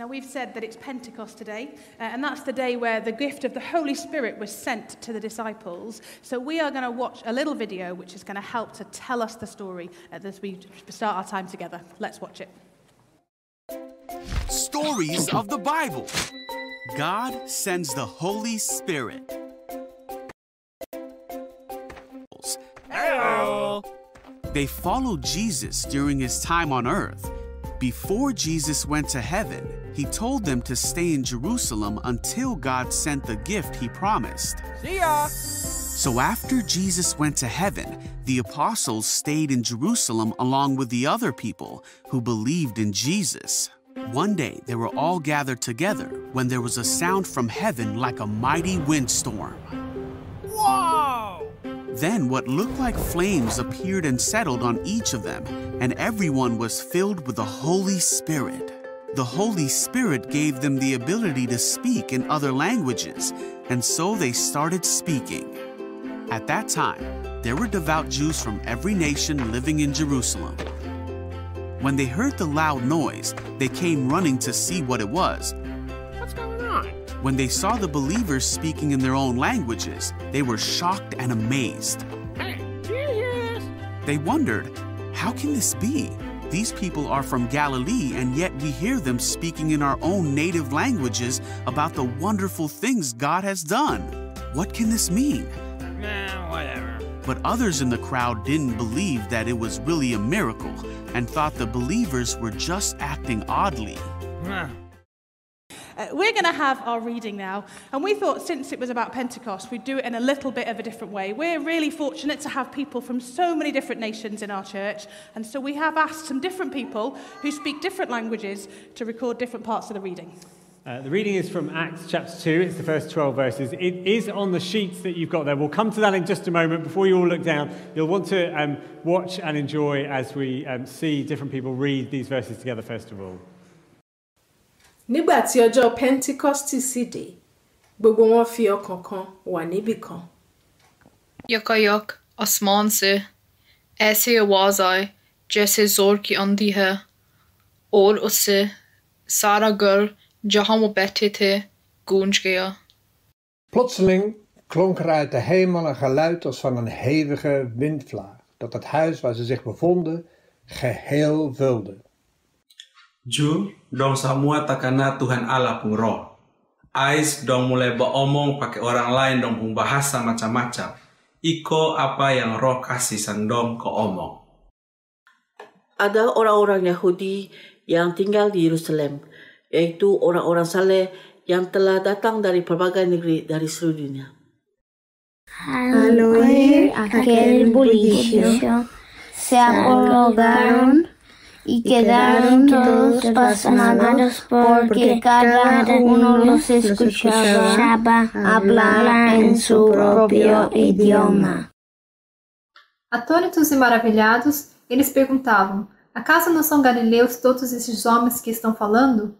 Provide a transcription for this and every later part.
Now, we've said that it's Pentecost today, uh, and that's the day where the gift of the Holy Spirit was sent to the disciples. So, we are going to watch a little video which is going to help to tell us the story as we start our time together. Let's watch it. Stories of the Bible. God sends the Holy Spirit. They followed Jesus during his time on earth. Before Jesus went to heaven, he told them to stay in Jerusalem until God sent the gift he promised. See ya. So after Jesus went to heaven, the apostles stayed in Jerusalem along with the other people who believed in Jesus. One day they were all gathered together when there was a sound from heaven like a mighty windstorm. Whoa. Then what looked like flames appeared and settled on each of them, and everyone was filled with the Holy Spirit. The Holy Spirit gave them the ability to speak in other languages, and so they started speaking. At that time, there were devout Jews from every nation living in Jerusalem. When they heard the loud noise, they came running to see what it was. What's going on? When they saw the believers speaking in their own languages, they were shocked and amazed. Hey, do you hear this? They wondered, how can this be? These people are from Galilee, and yet we hear them speaking in our own native languages about the wonderful things God has done. What can this mean? Nah, whatever. But others in the crowd didn't believe that it was really a miracle and thought the believers were just acting oddly. Huh. Uh, we're going to have our reading now, and we thought since it was about Pentecost, we'd do it in a little bit of a different way. We're really fortunate to have people from so many different nations in our church, and so we have asked some different people who speak different languages to record different parts of the reading. Uh, the reading is from Acts chapter 2. It's the first 12 verses. It is on the sheets that you've got there. We'll come to that in just a moment. Before you all look down, you'll want to um, watch and enjoy as we um, see different people read these verses together, first of all. Nígbà tí ọjọ́ pentikọ́stì sì dé gbogbo wọn fi ọkàn kan wà níbì kan ese awazai, jesse zorki andihe, or usse, saragur, jahamo betite, gunjgea. Plotseling klonk er uit de hemel een geluid als van een hevige windvlaag, dat het huis waar ze zich bevonden geheel vulde. Ju dong semua takana Tuhan Allah pun roh. Ais dong mulai beromong pakai orang lain dong pun bahasa macam-macam. Iko apa yang roh kasih sandong ke omong. Ada orang-orang Yahudi yang tinggal di Yerusalem, yaitu orang-orang saleh yang telah datang dari berbagai negeri dari seluruh dunia. Al oír aquel bullicio, se acologaron y quedaron todos pasmados porque cada uno los escuchaba hablar en su propio idioma. Atônitos e maravilhados, eles perguntavam: Acaso não são galileus todos esses homens que estão falando?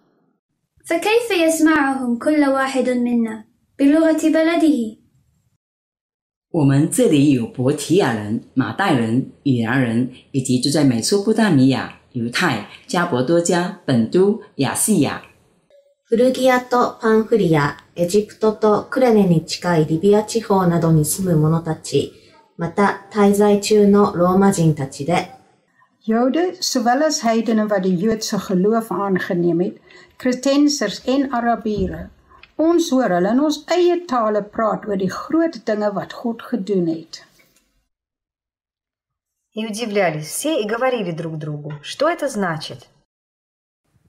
فكيف يسمعهم كل واحد منا بلغة بلده 我们这里有伯提亚人、马代人、以兰人，以及住在美索不达米亚、 犹太、加伯多加、本都、亚细亚。フルギアとパンフリア、エジプトとクレネに近いリビア地方などに住む者たち、また滞在中のローマ人たちで、 Jode sowel as heidene wat die Joodse geloof aangeneem het, Kretensers en Arabiere. Ons hoor hulle in ons eie tale praat oor die groot dinge wat God gedoen het. И удивлялись все и говорили друг другу, что это значит.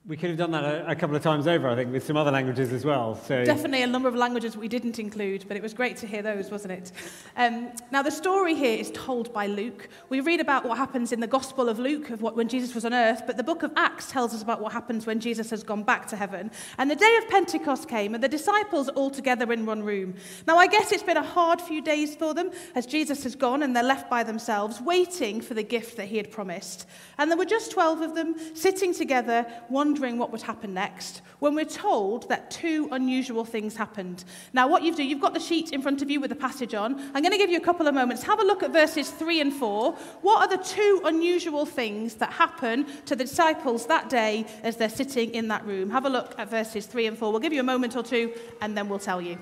We could have done that a, a couple of times over, I think, with some other languages as well. So Definitely a number of languages we didn't include, but it was great to hear those, wasn't it? Um, now, the story here is told by Luke. We read about what happens in the Gospel of Luke, of what, when Jesus was on earth, but the book of Acts tells us about what happens when Jesus has gone back to heaven. And the day of Pentecost came, and the disciples all together in one room. Now, I guess it's been a hard few days for them as Jesus has gone and they're left by themselves, waiting for the gift that he had promised. And there were just 12 of them sitting together, one wondering what would happen next when we're told that two unusual things happened. Now, what you've done, you've got the sheet in front of you with the passage on. I'm going to give you a couple of moments. Have a look at verses 3 and 4. What are the two unusual things that happen to the disciples that day as they're sitting in that room? Have a look at verses 3 and 4. We'll give you a moment or two and then we'll tell you.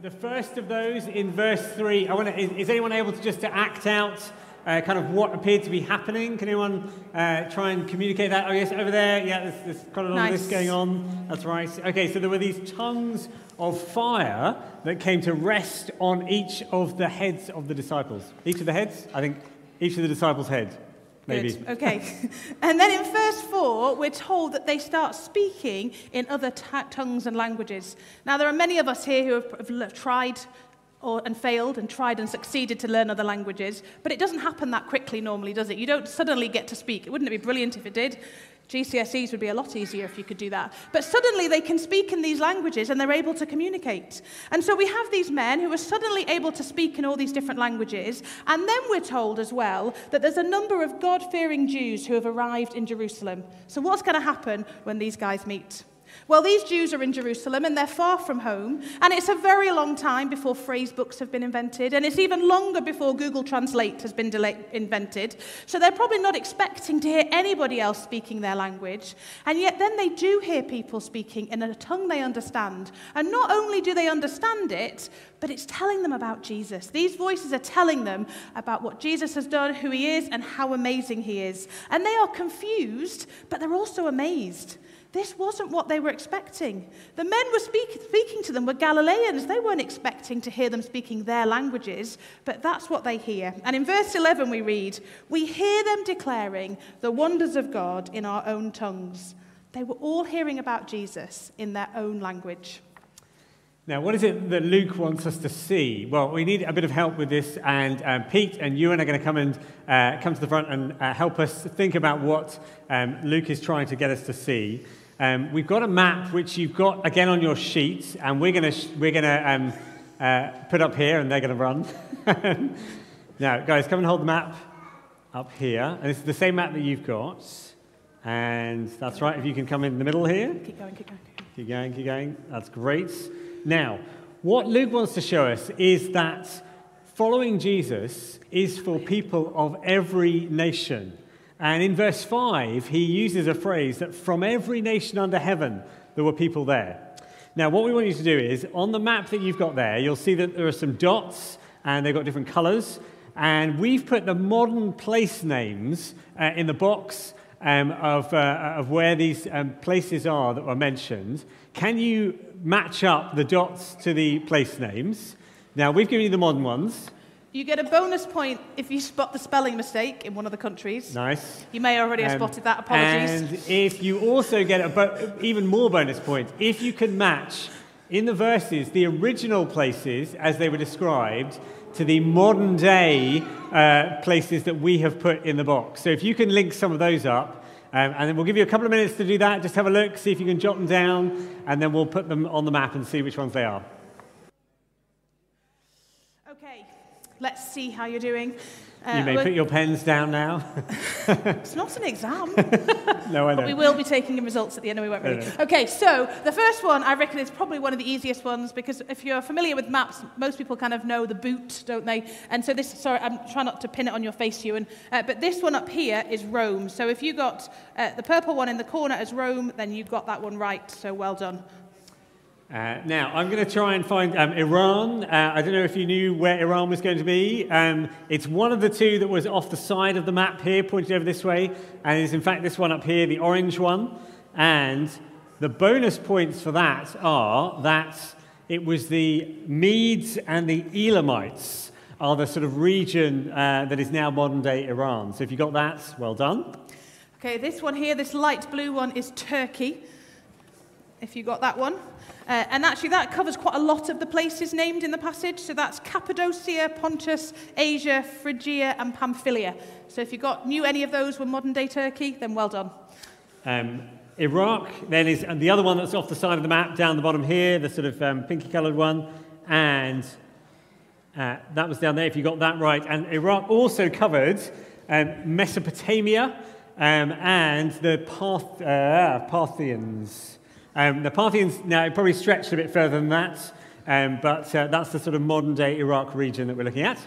The first of those in verse 3, I want to, is, is anyone able to just to act out uh, kind of what appeared to be happening? Can anyone uh, try and communicate that? Oh, yes, over there. Yeah, there's, there's quite a lot Nice. of this going on. That's right. Okay, so there were these tongues of fire that came to rest on each of the heads of the disciples. Each of the heads? I think each of the disciples' head, maybe. Good. Okay. and then in verse 4, we're told that they start speaking in other ta- tongues and languages. Now, there are many of us here who have, have tried or, and failed and tried and succeeded to learn other languages, but it doesn't happen that quickly normally, does it? You don't suddenly get to speak. Wouldn't it be brilliant if it did? GCSEs would be a lot easier if you could do that. But suddenly they can speak in these languages and they're able to communicate. And so we have these men who are suddenly able to speak in all these different languages. And then we're told as well that there's a number of God fearing Jews who have arrived in Jerusalem. So what's going to happen when these guys meet? Well, these Jews are in Jerusalem and they're far from home, and it's a very long time before phrase books have been invented, and it's even longer before Google Translate has been invented. So they're probably not expecting to hear anybody else speaking their language, and yet then they do hear people speaking in a tongue they understand. And not only do they understand it, but it's telling them about Jesus. These voices are telling them about what Jesus has done, who he is, and how amazing he is. And they are confused, but they're also amazed. This wasn't what they were expecting. The men were speak- speaking to them were Galileans. They weren't expecting to hear them speaking their languages, but that's what they hear. And in verse 11, we read, We hear them declaring the wonders of God in our own tongues. They were all hearing about Jesus in their own language. Now, what is it that Luke wants us to see? Well, we need a bit of help with this, and um, Pete and Ewan are going to come and uh, come to the front and uh, help us think about what um, Luke is trying to get us to see. Um, we've got a map which you've got again on your sheet, and we're going to we're going to um, uh, put up here, and they're going to run. now, guys, come and hold the map up here, and this is the same map that you've got, and that's right. If you can come in the middle here. Keep going, keep going. Keep going, keep going. That's great. Now, what Luke wants to show us is that following Jesus is for people of every nation. And in verse 5, he uses a phrase that from every nation under heaven, there were people there. Now, what we want you to do is on the map that you've got there, you'll see that there are some dots and they've got different colors. And we've put the modern place names uh, in the box um, of, uh, of where these um, places are that were mentioned. Can you match up the dots to the place names? Now, we've given you the modern ones. You get a bonus point if you spot the spelling mistake in one of the countries. Nice. You may already have Um, spotted that. Apologies. And if you also get a bo- even more bonus point, if you can match in the verses the original places as they were described to the modern day uh, places that we have put in the box. So if you can link some of those up, um, and then we'll give you a couple of minutes to do that. Just have a look, see if you can jot them down, and then we'll put them on the map and see which ones they are. Okay, let's see how you're doing. Uh, you may put your pens down now. It's not an exam. no, I know. But we will be taking in results at the end, and we won't really. Okay, so the first one I reckon is probably one of the easiest ones because if you're familiar with maps, most people kind of know the boot, don't they? And so this, sorry, I'm trying not to pin it on your face, Ewan, uh, but this one up here is Rome. So if you got uh, the purple one in the corner as Rome, then you got that one right. So well done. Uh, now, I'm going to try and find um, Iran. Uh, I don't know if you knew where Iran was going to be. Um, it's one of the two that was off the side of the map here, pointed over this way, and it's in fact this one up here, the orange one. And the bonus points for that are that it was the Medes and the Elamites are the sort of region uh, that is now modern day Iran. So if you got that, well done. Okay, this one here, this light blue one is Turkey. If you got that one. Uh, and actually, that covers quite a lot of the places named in the passage. So that's Cappadocia, Pontus, Asia, Phrygia, and Pamphylia. So if you got knew any of those were modern day Turkey, then well done. Um, Iraq then is and the other one that's off the side of the map down the bottom here, the sort of um, pinky coloured one, and uh, that was down there if you got that right. And Iraq also covered um, Mesopotamia, um, and the Parth- uh, Parthians. Um, the Parthians, now, it probably stretched a bit further than that, um, but uh, that's the sort of modern day Iraq region that we're looking at.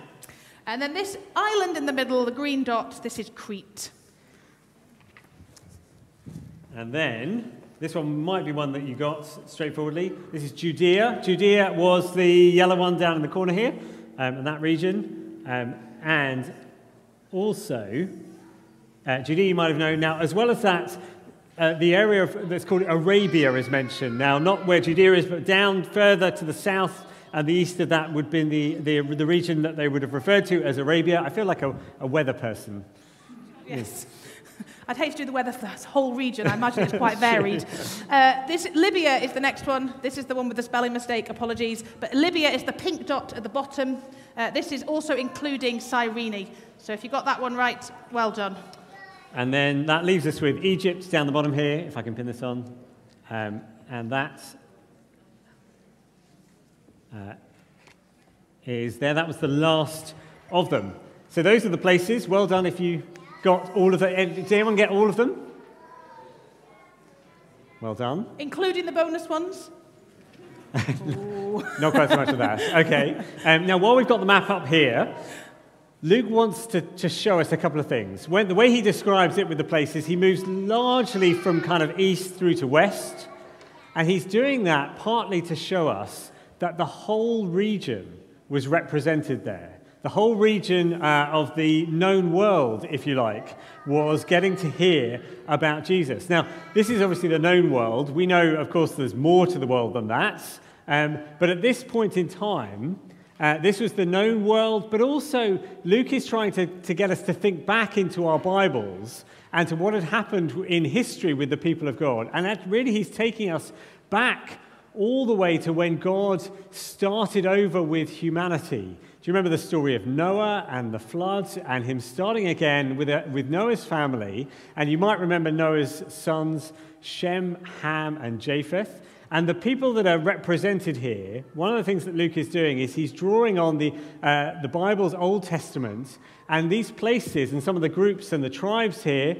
And then this island in the middle, the green dot, this is Crete. And then this one might be one that you got straightforwardly. This is Judea. Judea was the yellow one down in the corner here, um, in that region. Um, and also, uh, Judea you might have known. Now, as well as that, uh, the area of, that's called Arabia is mentioned. Now, not where Judea is, but down further to the south and the east of that would be the, the, the region that they would have referred to as Arabia. I feel like a, a weather person. Yes. I'd hate to do the weather for this whole region. I imagine it's quite varied. Uh, this Libya is the next one. This is the one with the spelling mistake. Apologies, but Libya is the pink dot at the bottom. Uh, this is also including Cyrene. So if you got that one right, well done. And then that leaves us with Egypt down the bottom here, if I can pin this on. Um, and that uh, is there. That was the last of them. So those are the places. Well done if you got all of them. Did anyone get all of them? Well done. Including the bonus ones? Not quite so much of that. Okay. Um, now, while we've got the map up here, Luke wants to, to show us a couple of things. When, the way he describes it with the places, he moves largely from kind of east through to west. And he's doing that partly to show us that the whole region was represented there. The whole region uh, of the known world, if you like, was getting to hear about Jesus. Now, this is obviously the known world. We know, of course, there's more to the world than that. Um, but at this point in time, uh, this was the known world, but also Luke is trying to, to get us to think back into our Bibles and to what had happened in history with the people of God. And that really, he's taking us back all the way to when God started over with humanity. Do you remember the story of Noah and the flood and him starting again with, a, with Noah's family? And you might remember Noah's sons, Shem, Ham, and Japheth. And the people that are represented here, one of the things that Luke is doing is he's drawing on the, uh, the Bible's Old Testament, and these places and some of the groups and the tribes here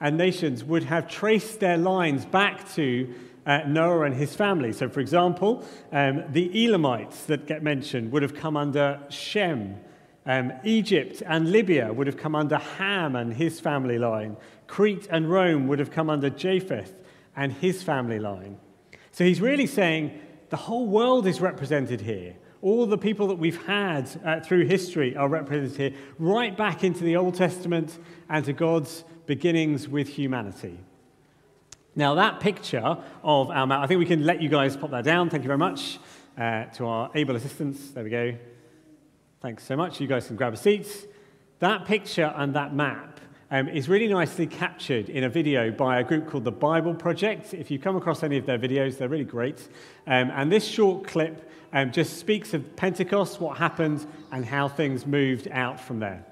and nations would have traced their lines back to uh, Noah and his family. So, for example, um, the Elamites that get mentioned would have come under Shem. Um, Egypt and Libya would have come under Ham and his family line. Crete and Rome would have come under Japheth and his family line. So he's really saying the whole world is represented here. All the people that we've had uh, through history are represented here, right back into the Old Testament and to God's beginnings with humanity. Now, that picture of our map, I think we can let you guys pop that down. Thank you very much uh, to our able assistants. There we go. Thanks so much. You guys can grab a seat. That picture and that map um, is really nicely captured in a video by a group called the Bible Project. If you come across any of their videos, they're really great. Um, and this short clip um, just speaks of Pentecost, what happened, and how things moved out from there.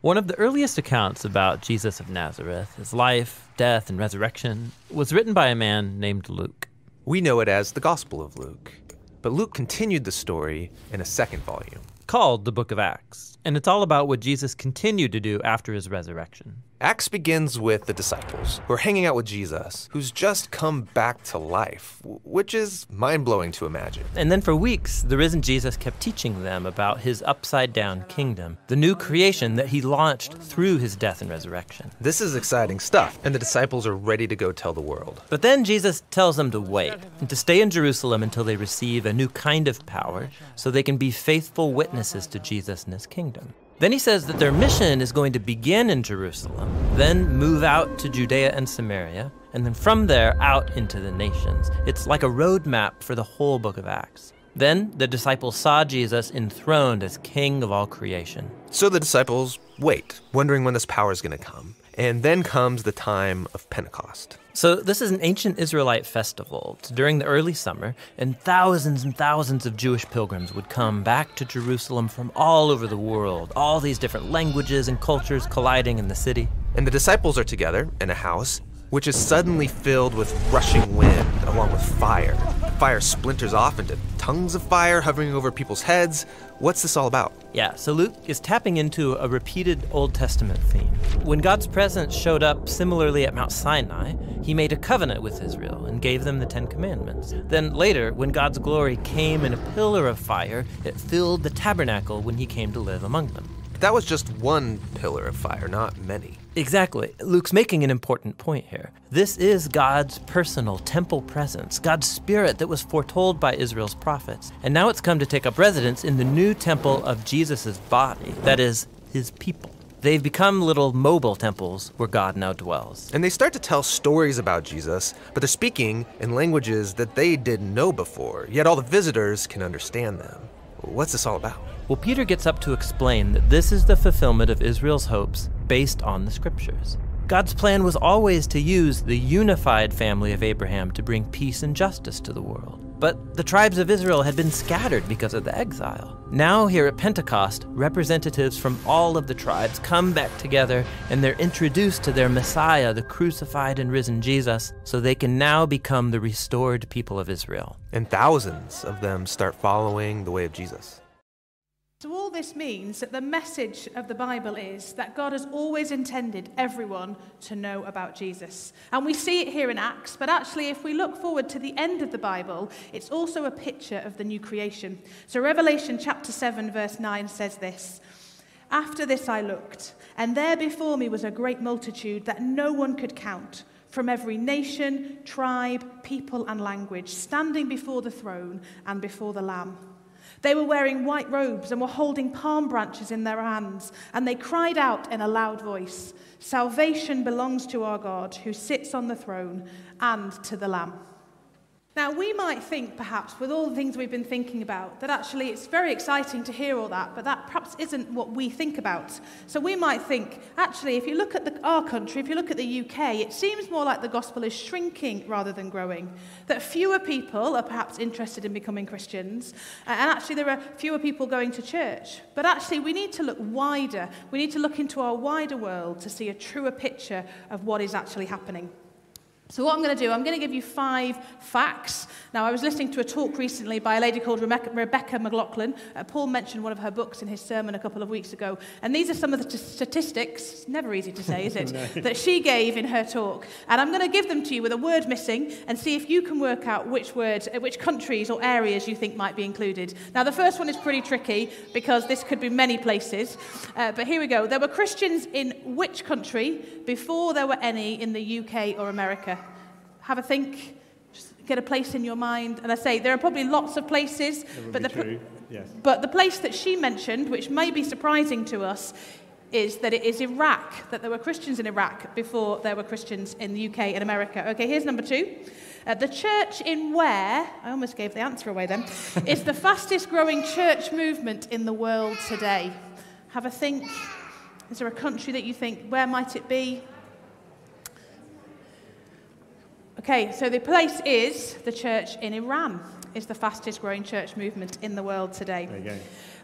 One of the earliest accounts about Jesus of Nazareth, his life, death, and resurrection, was written by a man named Luke. We know it as the Gospel of Luke, but Luke continued the story in a second volume. Called the Book of Acts, and it's all about what Jesus continued to do after his resurrection. Acts begins with the disciples who are hanging out with Jesus, who's just come back to life, which is mind blowing to imagine. And then for weeks, the risen Jesus kept teaching them about his upside down kingdom, the new creation that he launched through his death and resurrection. This is exciting stuff, and the disciples are ready to go tell the world. But then Jesus tells them to wait and to stay in Jerusalem until they receive a new kind of power so they can be faithful witnesses to Jesus and his kingdom. Then he says that their mission is going to begin in Jerusalem, then move out to Judea and Samaria, and then from there out into the nations. It's like a roadmap for the whole book of Acts. Then the disciples saw Jesus enthroned as king of all creation. So the disciples wait, wondering when this power is going to come. And then comes the time of Pentecost. So, this is an ancient Israelite festival during the early summer, and thousands and thousands of Jewish pilgrims would come back to Jerusalem from all over the world, all these different languages and cultures colliding in the city. And the disciples are together in a house, which is suddenly filled with rushing wind along with fire. Fire splinters off into tongues of fire hovering over people's heads. What's this all about? Yeah, so Luke is tapping into a repeated Old Testament theme. When God's presence showed up similarly at Mount Sinai, he made a covenant with Israel and gave them the Ten Commandments. Then later, when God's glory came in a pillar of fire, it filled the tabernacle when he came to live among them. That was just one pillar of fire, not many. Exactly. Luke's making an important point here. This is God's personal temple presence, God's spirit that was foretold by Israel's prophets. And now it's come to take up residence in the new temple of Jesus' body, that is, his people. They've become little mobile temples where God now dwells. And they start to tell stories about Jesus, but they're speaking in languages that they didn't know before, yet all the visitors can understand them. What's this all about? Well, Peter gets up to explain that this is the fulfillment of Israel's hopes based on the scriptures. God's plan was always to use the unified family of Abraham to bring peace and justice to the world. But the tribes of Israel had been scattered because of the exile. Now, here at Pentecost, representatives from all of the tribes come back together and they're introduced to their Messiah, the crucified and risen Jesus, so they can now become the restored people of Israel. And thousands of them start following the way of Jesus. So, all this means that the message of the Bible is that God has always intended everyone to know about Jesus. And we see it here in Acts, but actually, if we look forward to the end of the Bible, it's also a picture of the new creation. So, Revelation chapter 7, verse 9 says this After this I looked, and there before me was a great multitude that no one could count. From every nation, tribe, people, and language, standing before the throne and before the Lamb. They were wearing white robes and were holding palm branches in their hands, and they cried out in a loud voice Salvation belongs to our God, who sits on the throne, and to the Lamb. Now, we might think, perhaps, with all the things we've been thinking about, that actually it's very exciting to hear all that, but that perhaps isn't what we think about. So we might think, actually, if you look at the, our country, if you look at the UK, it seems more like the gospel is shrinking rather than growing. That fewer people are perhaps interested in becoming Christians, uh, and actually there are fewer people going to church. But actually, we need to look wider. We need to look into our wider world to see a truer picture of what is actually happening. So, what I'm going to do, I'm going to give you five facts. Now, I was listening to a talk recently by a lady called Rebecca, Rebecca McLaughlin. Uh, Paul mentioned one of her books in his sermon a couple of weeks ago. And these are some of the t- statistics, never easy to say, is it, no. that she gave in her talk. And I'm going to give them to you with a word missing and see if you can work out which words, uh, which countries or areas you think might be included. Now, the first one is pretty tricky because this could be many places. Uh, but here we go. There were Christians in which country before there were any in the UK or America? Have a think, just get a place in your mind. And I say there are probably lots of places, but the. Yes. but the place that she mentioned, which may be surprising to us, is that it is Iraq, that there were Christians in Iraq before there were Christians in the UK and America. Okay, here's number two. Uh, the church in where, I almost gave the answer away then, is the fastest growing church movement in the world today. Have a think. Is there a country that you think, where might it be? Okay, so the place is the church in Iran. Is the fastest growing church movement in the world today. There you go.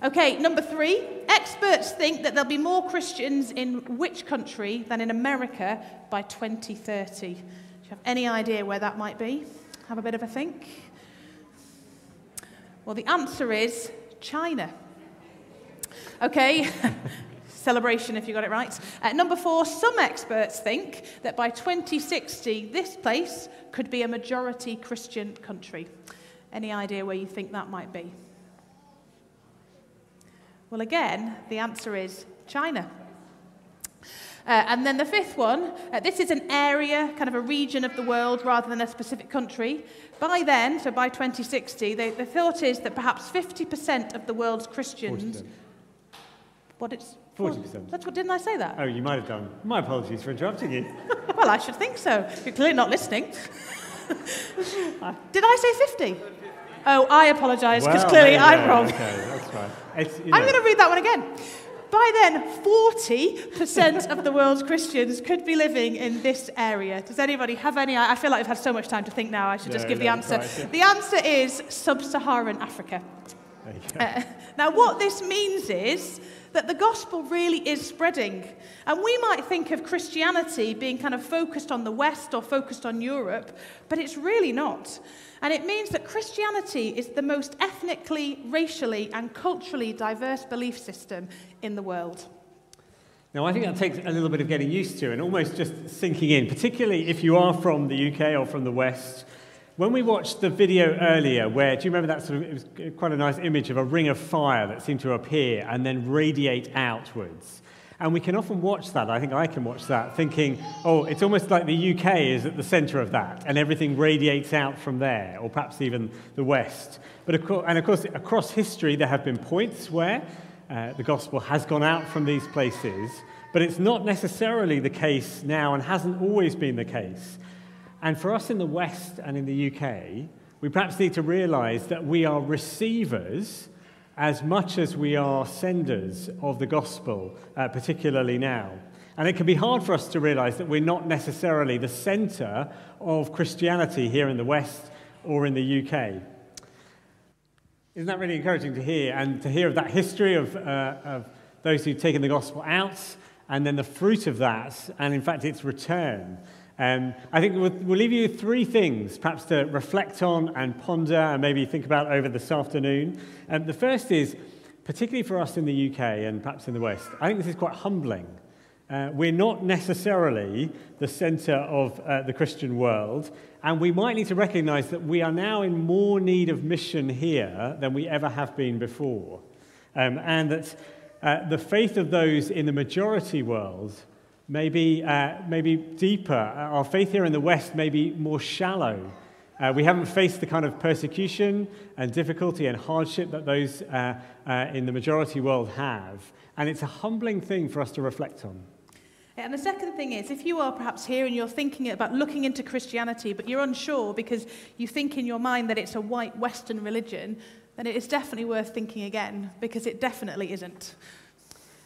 Okay, number three. Experts think that there'll be more Christians in which country than in America by 2030. Do you have any idea where that might be? Have a bit of a think. Well, the answer is China. Okay, celebration if you got it right. Uh, number four, some experts think that by 2060, this place could be a majority Christian country. Any idea where you think that might be? Well, again, the answer is China. Uh, and then the fifth one, uh, this is an area, kind of a region of the world rather than a specific country. By then, so by 2060, they, the thought is that perhaps 50% of the world's Christians. 40%. What it's. 40%. That's what, didn't I say that? Oh, you might have done. My apologies for interrupting you. well, I should think so. You're clearly not listening. Did I say 50? Oh, I apologise, because Well, clearly I'm wrong. Okay, that's right. It's, you I'm going to read that one again. By then, 40% of the world's Christians could be living in this area. Does anybody have any? I feel like I've had so much time to think now. I should just No, give the answer. The answer is sub Saharan Africa. Uh, now, what this means is that the gospel really is spreading. And we might think of Christianity being kind of focused on the West or focused on Europe, but it's really not. And it means that Christianity is the most ethnically, racially, and culturally diverse belief system in the world. Now, I think that takes a little bit of getting used to and almost just sinking in, particularly if you are from the UK or from the West. When we watched the video earlier, where, do you remember that sort of, it was quite a nice image of a ring of fire that seemed to appear and then radiate outwards. And we can often watch that, I think I can watch that, thinking, oh, it's almost like the UK is at the centre of that, and everything radiates out from there, or perhaps even the West. But of course, and of course, across history, there have been points where uh, the gospel has gone out from these places, but it's not necessarily the case now and hasn't always been the case. And for us in the West and in the UK, we perhaps need to realize that we are receivers as much as we are senders of the gospel, uh, particularly now. And it can be hard for us to realize that we're not necessarily the center of Christianity here in the West or in the UK. Isn't that really encouraging to hear? And to hear of that history of, uh, of those who've taken the gospel out, and then the fruit of that, and in fact its return. Um, I think we'll, we'll leave you three things, perhaps to reflect on and ponder and maybe think about over this afternoon. Um, the first is, particularly for us in the UK and perhaps in the West, I think this is quite humbling. Uh, we're not necessarily the center of uh, the Christian world, and we might need to recognize that we are now in more need of mission here than we ever have been before. Um, and that uh, the faith of those in the majority world may be, uh, may be deeper. Our faith here in the West may be more shallow. Uh, we haven't faced the kind of persecution and difficulty and hardship that those uh, uh, in the majority world have. And it's a humbling thing for us to reflect on. And the second thing is, if you are perhaps here and you're thinking about looking into Christianity, but you're unsure because you think in your mind that it's a white Western religion, then it is definitely worth thinking again, because it definitely isn't.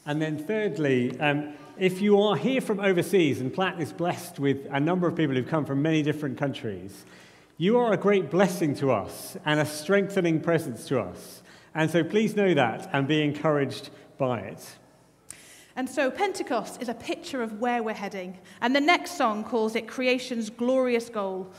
And then, thirdly, um, if you are here from overseas, and Platt is blessed with a number of people who've come from many different countries, you are a great blessing to us and a strengthening presence to us. And so please know that and be encouraged by it. And so Pentecost is a picture of where we're heading. And the next song calls it creation's glorious goal.